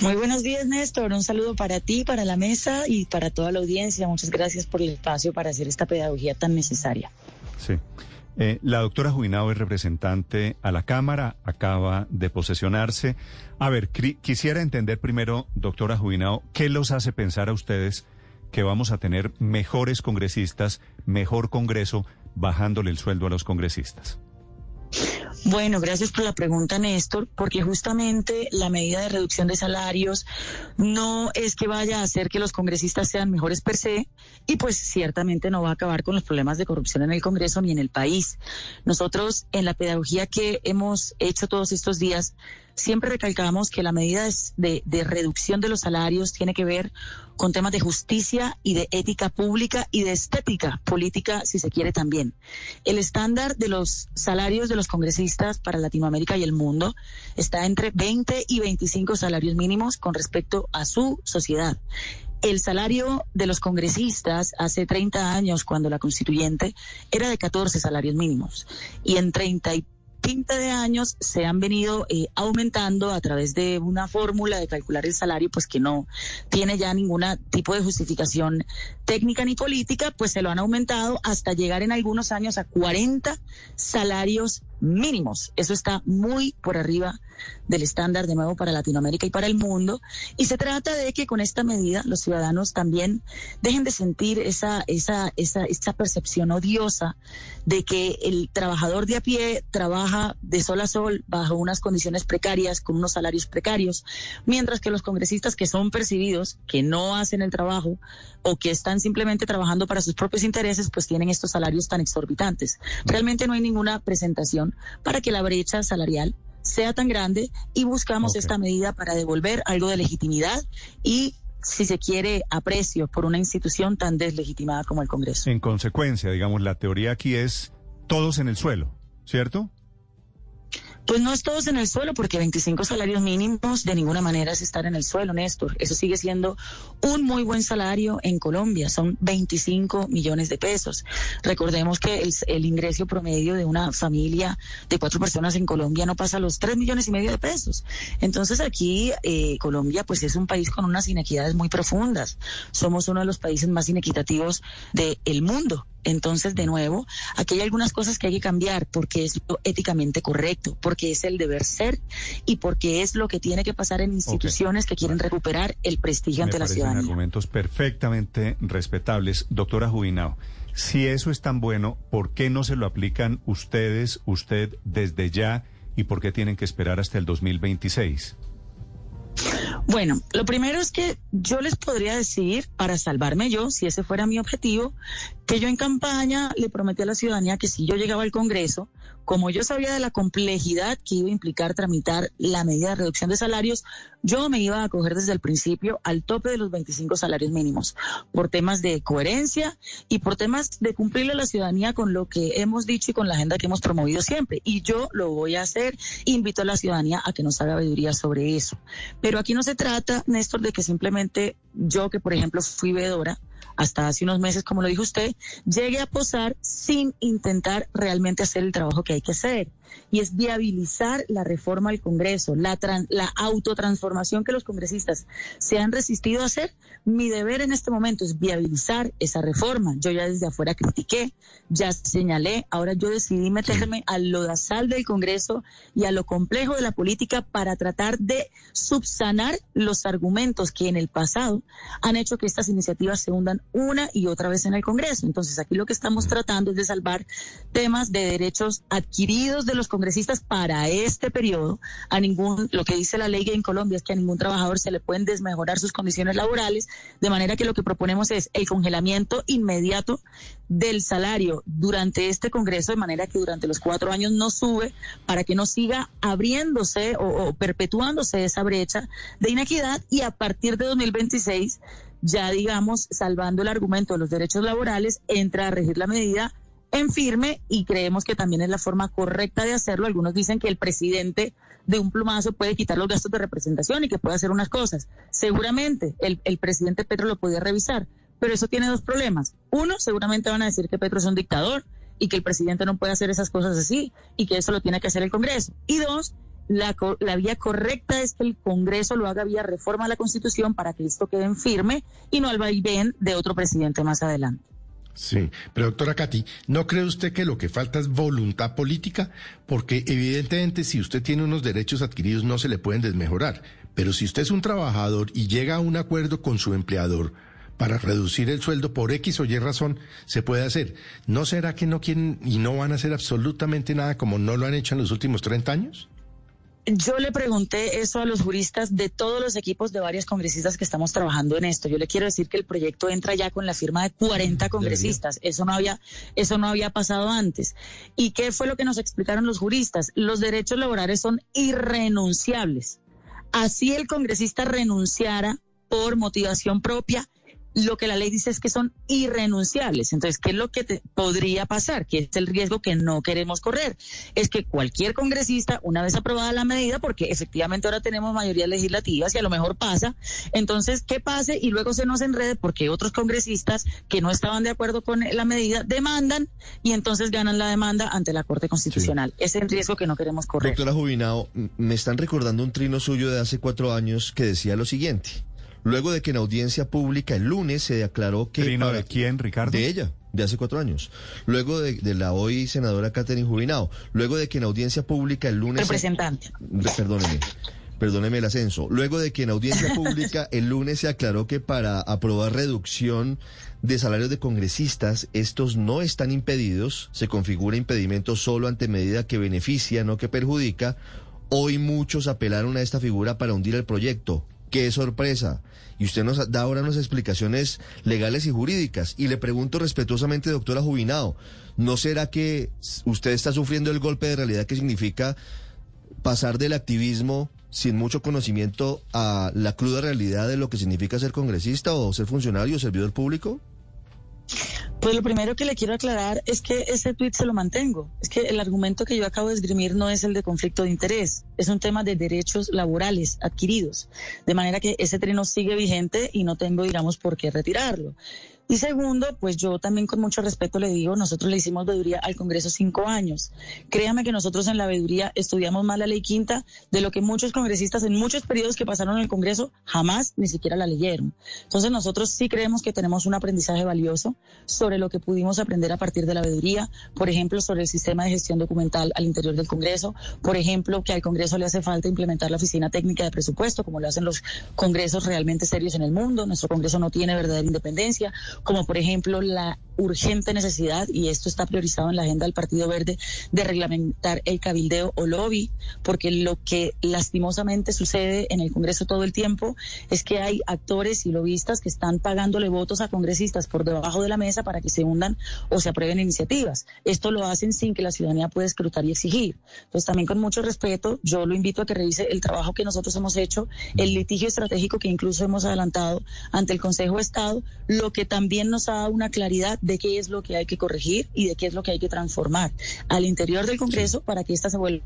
Muy buenos días, Néstor. Un saludo para ti, para la mesa y para toda la audiencia. Muchas gracias por el espacio para hacer esta pedagogía tan necesaria. Sí. Eh, la doctora Juinao es representante a la Cámara, acaba de posesionarse. A ver, quisiera entender primero, doctora Juinao, ¿qué los hace pensar a ustedes que vamos a tener mejores congresistas, mejor Congreso, bajándole el sueldo a los congresistas? Bueno, gracias por la pregunta, Néstor, porque justamente la medida de reducción de salarios no es que vaya a hacer que los congresistas sean mejores per se y pues ciertamente no va a acabar con los problemas de corrupción en el Congreso ni en el país. Nosotros en la pedagogía que hemos hecho todos estos días siempre recalcamos que la medida de, de, reducción de los salarios tiene que ver con temas de justicia y de ética pública y de estética política, si se quiere también. El estándar de los salarios de los congresistas para Latinoamérica y el mundo está entre 20 y 25 salarios mínimos con respecto a su sociedad. El salario de los congresistas hace 30 años, cuando la constituyente, era de 14 salarios mínimos. Y en 30 y 20 de años se han venido eh, aumentando a través de una fórmula de calcular el salario, pues que no tiene ya ningún tipo de justificación técnica ni política, pues se lo han aumentado hasta llegar en algunos años a 40 salarios mínimos. Eso está muy por arriba del estándar de nuevo para Latinoamérica y para el mundo. Y se trata de que con esta medida los ciudadanos también dejen de sentir esa, esa, esa, esa percepción odiosa de que el trabajador de a pie trabaja de sol a sol bajo unas condiciones precarias, con unos salarios precarios, mientras que los congresistas que son percibidos, que no hacen el trabajo o que están simplemente trabajando para sus propios intereses, pues tienen estos salarios tan exorbitantes. Realmente no hay ninguna presentación para que la brecha salarial sea tan grande y buscamos esta medida para devolver algo de legitimidad y si se quiere, aprecio por una institución tan deslegitimada como el Congreso. En consecuencia, digamos, la teoría aquí es todos en el suelo, ¿cierto? Pues no es todos en el suelo, porque 25 salarios mínimos de ninguna manera es estar en el suelo, Néstor. Eso sigue siendo un muy buen salario en Colombia, son 25 millones de pesos. Recordemos que el, ingreso promedio de una familia de cuatro personas en Colombia no pasa los 3 millones y medio de pesos. Entonces aquí eh, Colombia pues es un país con unas inequidades muy profundas. Somos uno de los países más inequitativos del mundo. Entonces, de nuevo, aquí hay algunas cosas que hay que cambiar porque es lo éticamente correcto, porque es el deber ser y porque es lo que tiene que pasar en instituciones que quieren recuperar el prestigio ante la ciudadanía. argumentos perfectamente respetables. Doctora Jubinao, si eso es tan bueno, ¿por qué no se lo aplican ustedes, usted, desde ya y por qué tienen que esperar hasta el 2026? Bueno, lo primero es que yo les podría decir, para salvarme yo, si ese fuera mi objetivo, que yo en campaña le prometí a la ciudadanía que si yo llegaba al Congreso, como yo sabía de la complejidad que iba a implicar tramitar la medida de reducción de salarios, yo me iba a acoger desde el principio al tope de los 25 salarios mínimos, por temas de coherencia y por temas de cumplirle a la ciudadanía con lo que hemos dicho y con la agenda que hemos promovido siempre. Y yo lo voy a hacer. Invito a la ciudadanía a que nos haga veeduría sobre eso. Pero aquí no se trata, Néstor, de que simplemente yo, que por ejemplo fui veedora, hasta hace unos meses, como lo dijo usted, llegue a posar sin intentar realmente hacer el trabajo que hay que hacer. Y es viabilizar la reforma al Congreso, la, la autotransformación que los congresistas se han resistido a hacer. Mi deber en este momento es viabilizar esa reforma. Yo ya desde afuera critiqué, ya señalé, ahora yo decidí meterme a lo sal del Congreso y a lo complejo de la política para tratar de subsanar los argumentos que en el pasado han hecho que estas iniciativas se hundan una y otra vez en el Congreso. Entonces, aquí lo que estamos tratando es de salvar temas de derechos adquiridos de los congresistas para este periodo. A ningún, lo que dice la ley en Colombia es que a ningún trabajador se le pueden desmejorar sus condiciones laborales, de manera que lo que proponemos es el congelamiento inmediato del salario durante este Congreso, de manera que durante los cuatro años no sube, para que no siga abriéndose o, o perpetuándose esa brecha de inequidad y a partir de 2026 ya digamos, salvando el argumento de los derechos laborales, entra a regir la medida en firme y creemos que también es la forma correcta de hacerlo. Algunos dicen que el presidente de un plumazo puede quitar los gastos de representación y que puede hacer unas cosas. Seguramente el, el presidente Petro lo podía revisar, pero eso tiene dos problemas. Uno, seguramente van a decir que Petro es un dictador y que el presidente no puede hacer esas cosas así y que eso lo tiene que hacer el Congreso. Y dos, la, la, vía correcta es que el Congreso lo haga vía reforma a la Constitución para que esto quede en firme y no al vaivén de otro presidente más adelante. Sí, pero doctora Katy, ¿no cree usted que lo que falta es voluntad política? Porque evidentemente si usted tiene unos derechos adquiridos no se le pueden desmejorar, pero si usted es un trabajador y llega a un acuerdo con su empleador para reducir el sueldo por X o Y razón, se puede hacer. ¿No será que no quieren y no van a hacer absolutamente nada como no lo han hecho en los últimos 30 años? Yo le pregunté eso a los juristas de todos los equipos de varios congresistas que estamos trabajando en esto. Yo le quiero decir que el proyecto entra ya con la firma de 40 congresistas. Eso no había, eso no había pasado antes. ¿Y qué fue lo que nos explicaron los juristas? Los derechos laborales son irrenunciables. Así el congresista renunciara por motivación propia, lo que la ley dice es que son irrenunciables. Entonces, ¿qué es lo que te podría pasar? Que es el riesgo que no queremos correr. Es que cualquier congresista, una vez aprobada la medida, porque efectivamente ahora tenemos mayorías legislativas y a lo mejor pasa, entonces, ¿qué pase? Y luego se nos enrede porque otros congresistas que no estaban de acuerdo con la medida demandan y entonces ganan la demanda ante la Corte Constitucional. Ese es el riesgo que no queremos correr. Doctora Jubinao, me están recordando un trino suyo de hace cuatro años que decía lo siguiente luego de que en audiencia pública el lunes se declaró que... de quién, Ricardo? De ella, de hace cuatro años. Luego de, la hoy senadora Catherine Jubinao. Luego de que en audiencia pública el lunes... Representante. perdóneme. Perdóneme el ascenso. Luego de que en audiencia pública el lunes se aclaró que para aprobar reducción de salarios de congresistas, estos no están impedidos, se configura impedimento solo ante medida que beneficia, no que perjudica. Hoy muchos apelaron a esta figura para hundir el proyecto qué sorpresa. Y usted nos da ahora unas explicaciones legales y jurídicas. Y le pregunto respetuosamente, doctora Jubinado, ¿no será que usted está sufriendo el golpe de realidad que significa pasar del activismo sin mucho conocimiento a la cruda realidad de lo que significa ser congresista o ser funcionario o servidor público? Pues lo primero que le quiero aclarar es que ese tuit se lo mantengo. Es que el argumento que yo acabo de esgrimir no es el de conflicto de interés, es un tema de derechos laborales adquiridos. De manera que ese trino sigue vigente y no tengo, digamos, por qué retirarlo. Y segundo, pues yo también con mucho respeto le digo, nosotros le hicimos veeduría al Congreso cinco años. Créame que nosotros en la veeduría estudiamos más la ley quinta de lo que muchos congresistas en muchos periodos que pasaron en el Congreso jamás ni siquiera la leyeron. Entonces nosotros sí creemos que tenemos un aprendizaje valioso sobre lo que pudimos aprender a partir de la veeduría, por ejemplo, sobre el sistema de gestión documental al interior del Congreso, por ejemplo, que al Congreso le hace falta implementar la oficina técnica de presupuesto, como lo hacen los congresos realmente serios en el mundo. Nuestro Congreso no tiene verdadera independencia como por ejemplo la urgente necesidad, y esto está priorizado en la agenda del Partido Verde, de reglamentar el cabildeo o lobby, porque lo que lastimosamente sucede en el Congreso todo el tiempo es que hay actores y lobistas que están pagándole votos a congresistas por debajo de la mesa para que se hundan o se aprueben iniciativas. Esto lo hacen sin que la ciudadanía pueda escrutar y exigir. Entonces, también con mucho respeto, yo lo invito a que revise el trabajo que nosotros hemos hecho, el litigio estratégico que incluso hemos adelantado ante el Consejo de Estado, lo que también nos ha dado una claridad de qué es lo que hay que corregir y de qué es lo que hay que transformar al interior del Congreso para que ésta se vuelva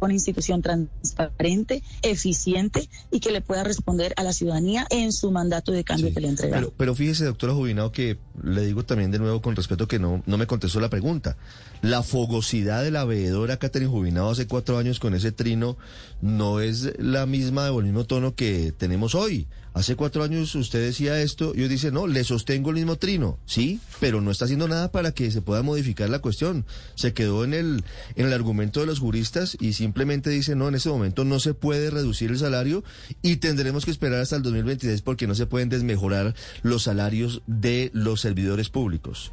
una institución transparente, eficiente y que le pueda responder a la ciudadanía en su mandato de cambio que le entrega. Pero, pero fíjese, doctora Jubinado, que le digo también de nuevo con respeto que no, no me contestó la pregunta. La fogosidad de la veedora Catherine Jubinado hace cuatro años con ese trino no es la misma el mismo tono que tenemos hoy. Hace cuatro años usted decía esto y hoy dice, no, le sostengo el mismo trino. Sí, pero no está haciendo nada para que se pueda modificar la cuestión. Se quedó en el, en el argumento de los juristas y simplemente dice, no, en ese momento no se puede reducir el salario y tendremos que esperar hasta el 2026 porque no se pueden desmejorar los salarios de los servidores públicos.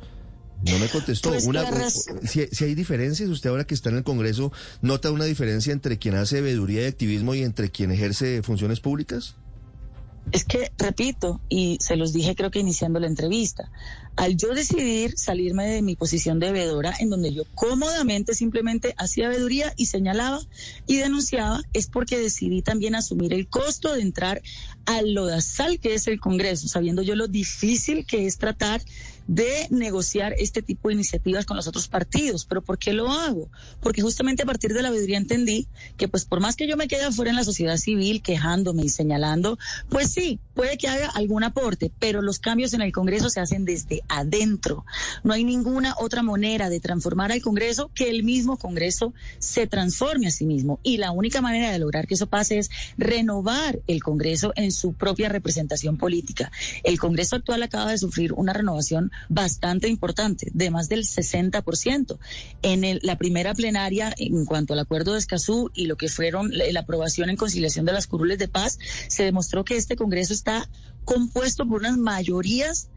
No me contestó. Pues si, si, hay diferencias, usted ahora que está en el Congreso, ¿nota una diferencia entre quien hace veeduría y activismo y entre quien ejerce funciones públicas? Es que, repito, y se los dije creo que iniciando la entrevista, al yo decidir salirme de mi posición de veedora, en donde yo cómodamente simplemente hacía veeduría y señalaba y denunciaba, es porque decidí también asumir el costo de entrar al lodazal que es el Congreso, sabiendo yo lo difícil que es tratar de negociar este tipo de iniciativas con los otros partidos. ¿Pero por qué lo hago? Porque justamente a partir de la veeduría entendí que pues por más que yo me quede afuera en la sociedad civil quejándome y señalando, pues sí, puede que haga algún aporte, pero los cambios en el Congreso se hacen desde adentro. No hay ninguna otra manera de transformar al Congreso que el mismo Congreso se transforme a sí mismo. Y la única manera de lograr que eso pase es renovar el Congreso en su propia representación política. El Congreso actual acaba de sufrir una renovación bastante importante, de más del 60%. En la primera plenaria, en cuanto al acuerdo de Escazú y lo que fueron la aprobación en conciliación de las curules de paz, se demostró que este Congreso está compuesto por unas mayorías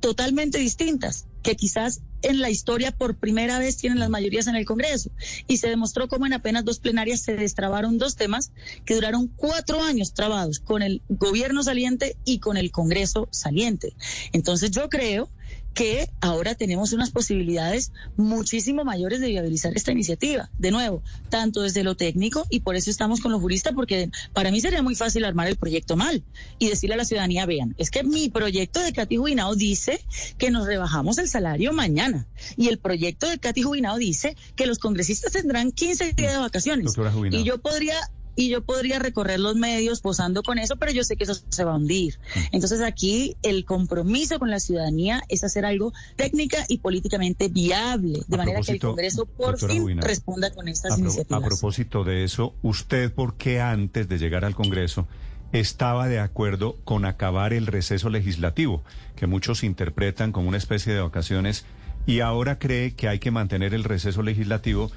totalmente distintas, que quizás en la historia por primera vez tienen las mayorías en el Congreso. Y se demostró cómo en apenas dos plenarias se destrabaron dos temas que duraron cuatro años trabados con el gobierno saliente y con el Congreso saliente. Entonces yo creo que ahora tenemos unas posibilidades muchísimo mayores de viabilizar esta iniciativa. De nuevo, tanto desde lo técnico, y por eso estamos con los juristas, porque para mí sería muy fácil armar el proyecto mal y decirle a la ciudadanía, vean, es que mi proyecto de Katy Jubinado dice que nos rebajamos el salario mañana. Y el proyecto de Katy Jubinado dice que los congresistas tendrán 15 días de vacaciones. Y yo podría y yo podría recorrer los medios posando con eso, pero yo sé que eso se va a hundir. Mm. Entonces aquí el compromiso con la ciudadanía es hacer algo técnica y políticamente viable, de manera que el Congreso por fin responda con estas iniciativas. A propósito de eso, ¿usted por qué antes de llegar al Congreso estaba de acuerdo con acabar el receso legislativo, que muchos interpretan como una especie de vacaciones, y ahora cree que hay que mantener el receso legislativo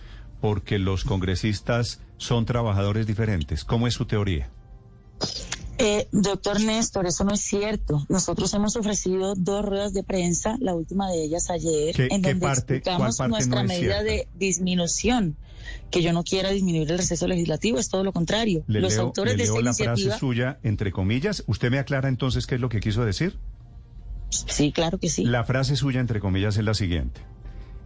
porque los congresistas son trabajadores diferentes. ¿Cómo es su teoría? Eh, doctor Néstor, eso no es cierto. Nosotros hemos ofrecido dos ruedas de prensa, la última de ellas ayer, en donde explicamos nuestra medida de disminución. Que yo no quiera disminuir el receso legislativo, es todo lo contrario. Los autores de esta la frase suya, entre comillas. ¿Usted me aclara entonces qué es lo que quiso decir? Sí, claro que sí. La frase suya, entre comillas, es la siguiente.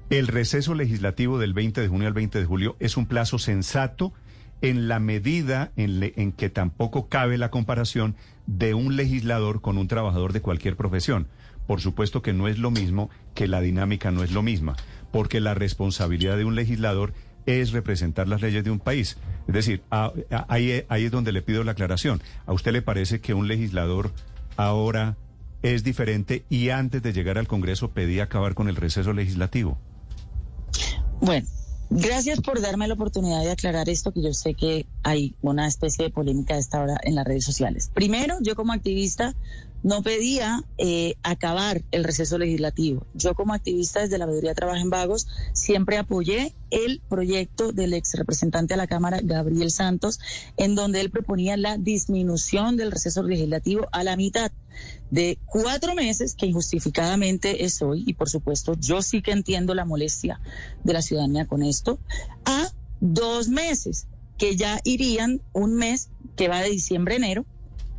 El receso legislativo del 20 de junio al 20 de julio es un plazo sensato en la medida en, que tampoco cabe la comparación de un legislador con un trabajador de cualquier profesión. Por supuesto que no es lo mismo, que la dinámica no es lo misma, porque la responsabilidad de un legislador es representar las leyes de un país. Es decir, ahí, ahí es donde le pido la aclaración. ¿A usted le parece que un legislador ahora es diferente y antes de llegar al Congreso pedía acabar con el receso legislativo? Bueno, gracias por darme la oportunidad de aclarar esto, que yo sé que hay una especie de polémica a esta hora en las redes sociales. Primero, yo como activista no pedía eh, acabar el receso legislativo. Yo como activista desde la Veeduría Trabaja en Vagos siempre apoyé el proyecto del ex representante a la Cámara, Gabriel Santos, en donde él proponía la disminución del receso legislativo a la mitad de cuatro meses, que injustificadamente es hoy, y por supuesto yo sí que entiendo la molestia de la ciudadanía con esto, a dos meses, que ya irían un mes que va de diciembre a enero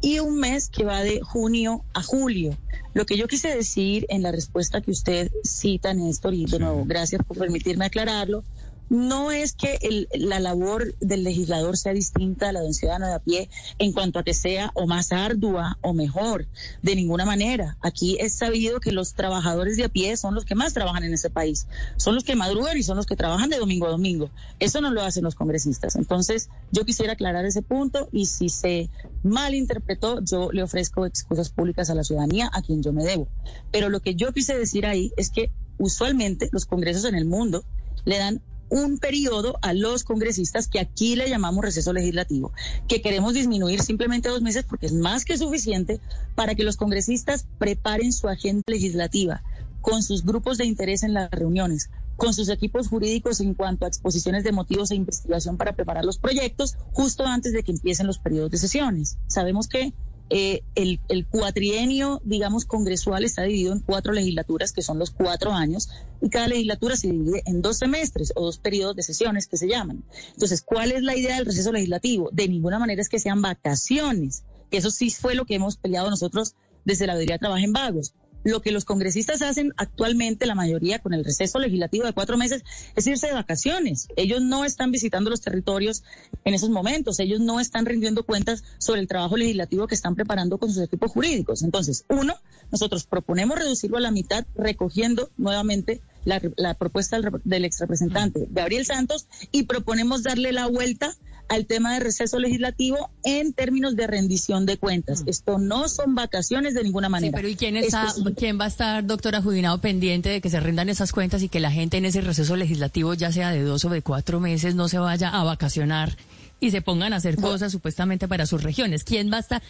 y un mes que va de junio a julio. Lo que yo quise decir en la respuesta que usted cita, Néstor, y de nuevo, gracias por permitirme aclararlo, no es que la labor del legislador sea distinta a la de un ciudadano de a pie en cuanto a que sea o más ardua o mejor, de ninguna manera. Aquí es sabido que los trabajadores de a pie son los que más trabajan en ese país, son los que madrugan y son los que trabajan de domingo a domingo. Eso no lo hacen los congresistas. Entonces, yo quisiera aclarar ese punto y si se malinterpretó, yo le ofrezco excusas públicas a la ciudadanía a quien yo me debo. Pero lo que yo quise decir ahí es que usualmente los congresos en el mundo le dan un periodo a los congresistas que aquí le llamamos receso legislativo, que queremos disminuir simplemente dos meses porque es más que suficiente para que los congresistas preparen su agenda legislativa con sus grupos de interés en las reuniones, con sus equipos jurídicos en cuanto a exposiciones de motivos e investigación para preparar los proyectos justo antes de que empiecen los periodos de sesiones. Sabemos que eh, el, el, cuatrienio, digamos, congresual está dividido en cuatro legislaturas, que son los cuatro años, y cada legislatura se divide en dos semestres o dos periodos de sesiones que se llaman. Entonces, ¿cuál es la idea del receso legislativo? De ninguna manera es que sean vacaciones, que eso sí fue lo que hemos peleado nosotros desde la Veeduría Trabaja en Vagos. Lo que los congresistas hacen actualmente, la mayoría con el receso legislativo de cuatro meses, es irse de vacaciones. Ellos no están visitando los territorios en esos momentos, ellos no están rindiendo cuentas sobre el trabajo legislativo que están preparando con sus equipos jurídicos. Entonces, uno, nosotros proponemos reducirlo a la mitad, recogiendo nuevamente la, propuesta del, del ex representante Gabriel Santos y proponemos darle la vuelta al tema de receso legislativo en términos de rendición de cuentas. Mm. Esto no son vacaciones de ninguna manera. pero ¿y quién, está, quién va a estar, doctora Judinado, pendiente de que se rindan esas cuentas y que la gente en ese receso legislativo, ya sea de dos o de cuatro meses, no se vaya a vacacionar y se pongan a hacer cosas supuestamente para sus regiones? ¿Quién va a estar,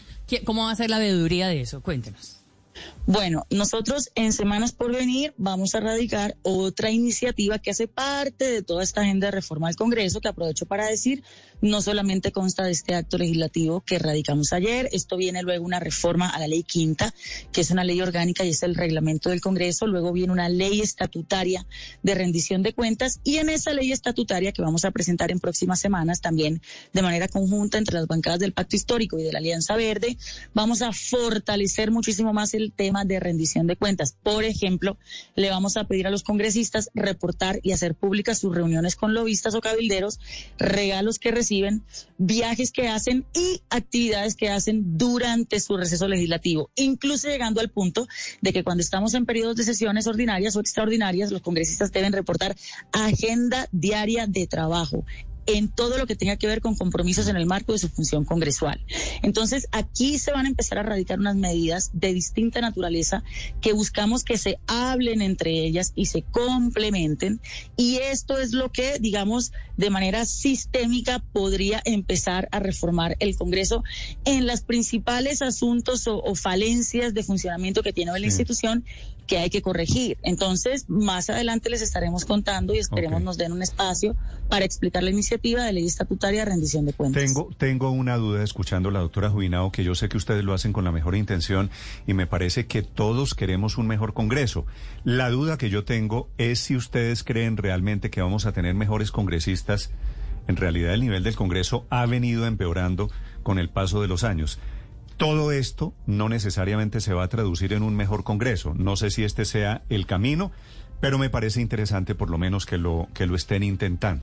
cómo va a ser la veeduría de eso? Cuéntenos. Bueno, nosotros en Semanas por Venir vamos a radicar otra iniciativa que hace parte de toda esta agenda de reforma del Congreso, que aprovecho para decir, no solamente consta de este acto legislativo que radicamos ayer, esto viene luego una reforma a la ley quinta, que es una ley orgánica y es el reglamento del Congreso, luego viene una ley estatutaria de rendición de cuentas y en esa ley estatutaria que vamos a presentar en próximas semanas también de manera conjunta entre las bancadas del Pacto Histórico y de la Alianza Verde, vamos a fortalecer muchísimo más el tema de rendición de cuentas. Por ejemplo, le vamos a pedir a los congresistas reportar y hacer públicas sus reuniones con lobistas o cabilderos, regalos que reciben, viajes que hacen y actividades que hacen durante su receso legislativo, incluso llegando al punto de que cuando estamos en periodos de sesiones ordinarias o extraordinarias, los congresistas deben reportar agenda diaria de trabajo en todo lo que tenga que ver con compromisos en el marco de su función congresual. Entonces, aquí se van a empezar a radicar unas medidas de distinta naturaleza que buscamos que se hablen entre ellas y se complementen. Y esto es lo que, digamos, de manera sistémica podría empezar a reformar el Congreso en los principales asuntos o, falencias de funcionamiento que tiene la institución que hay que corregir. Entonces, más adelante les estaremos contando y esperemos nos den un espacio para explicar la iniciativa de ley estatutaria de rendición de cuentas. Tengo, tengo una duda escuchando a la doctora Jubinado, que yo sé que ustedes lo hacen con la mejor intención y me parece que todos queremos un mejor Congreso. La duda que yo tengo es si ustedes creen realmente que vamos a tener mejores congresistas. En realidad el nivel del Congreso ha venido empeorando con el paso de los años. Todo esto no necesariamente se va a traducir en un mejor Congreso. No sé si este sea el camino, pero me parece interesante por lo menos que lo, que lo estén intentando.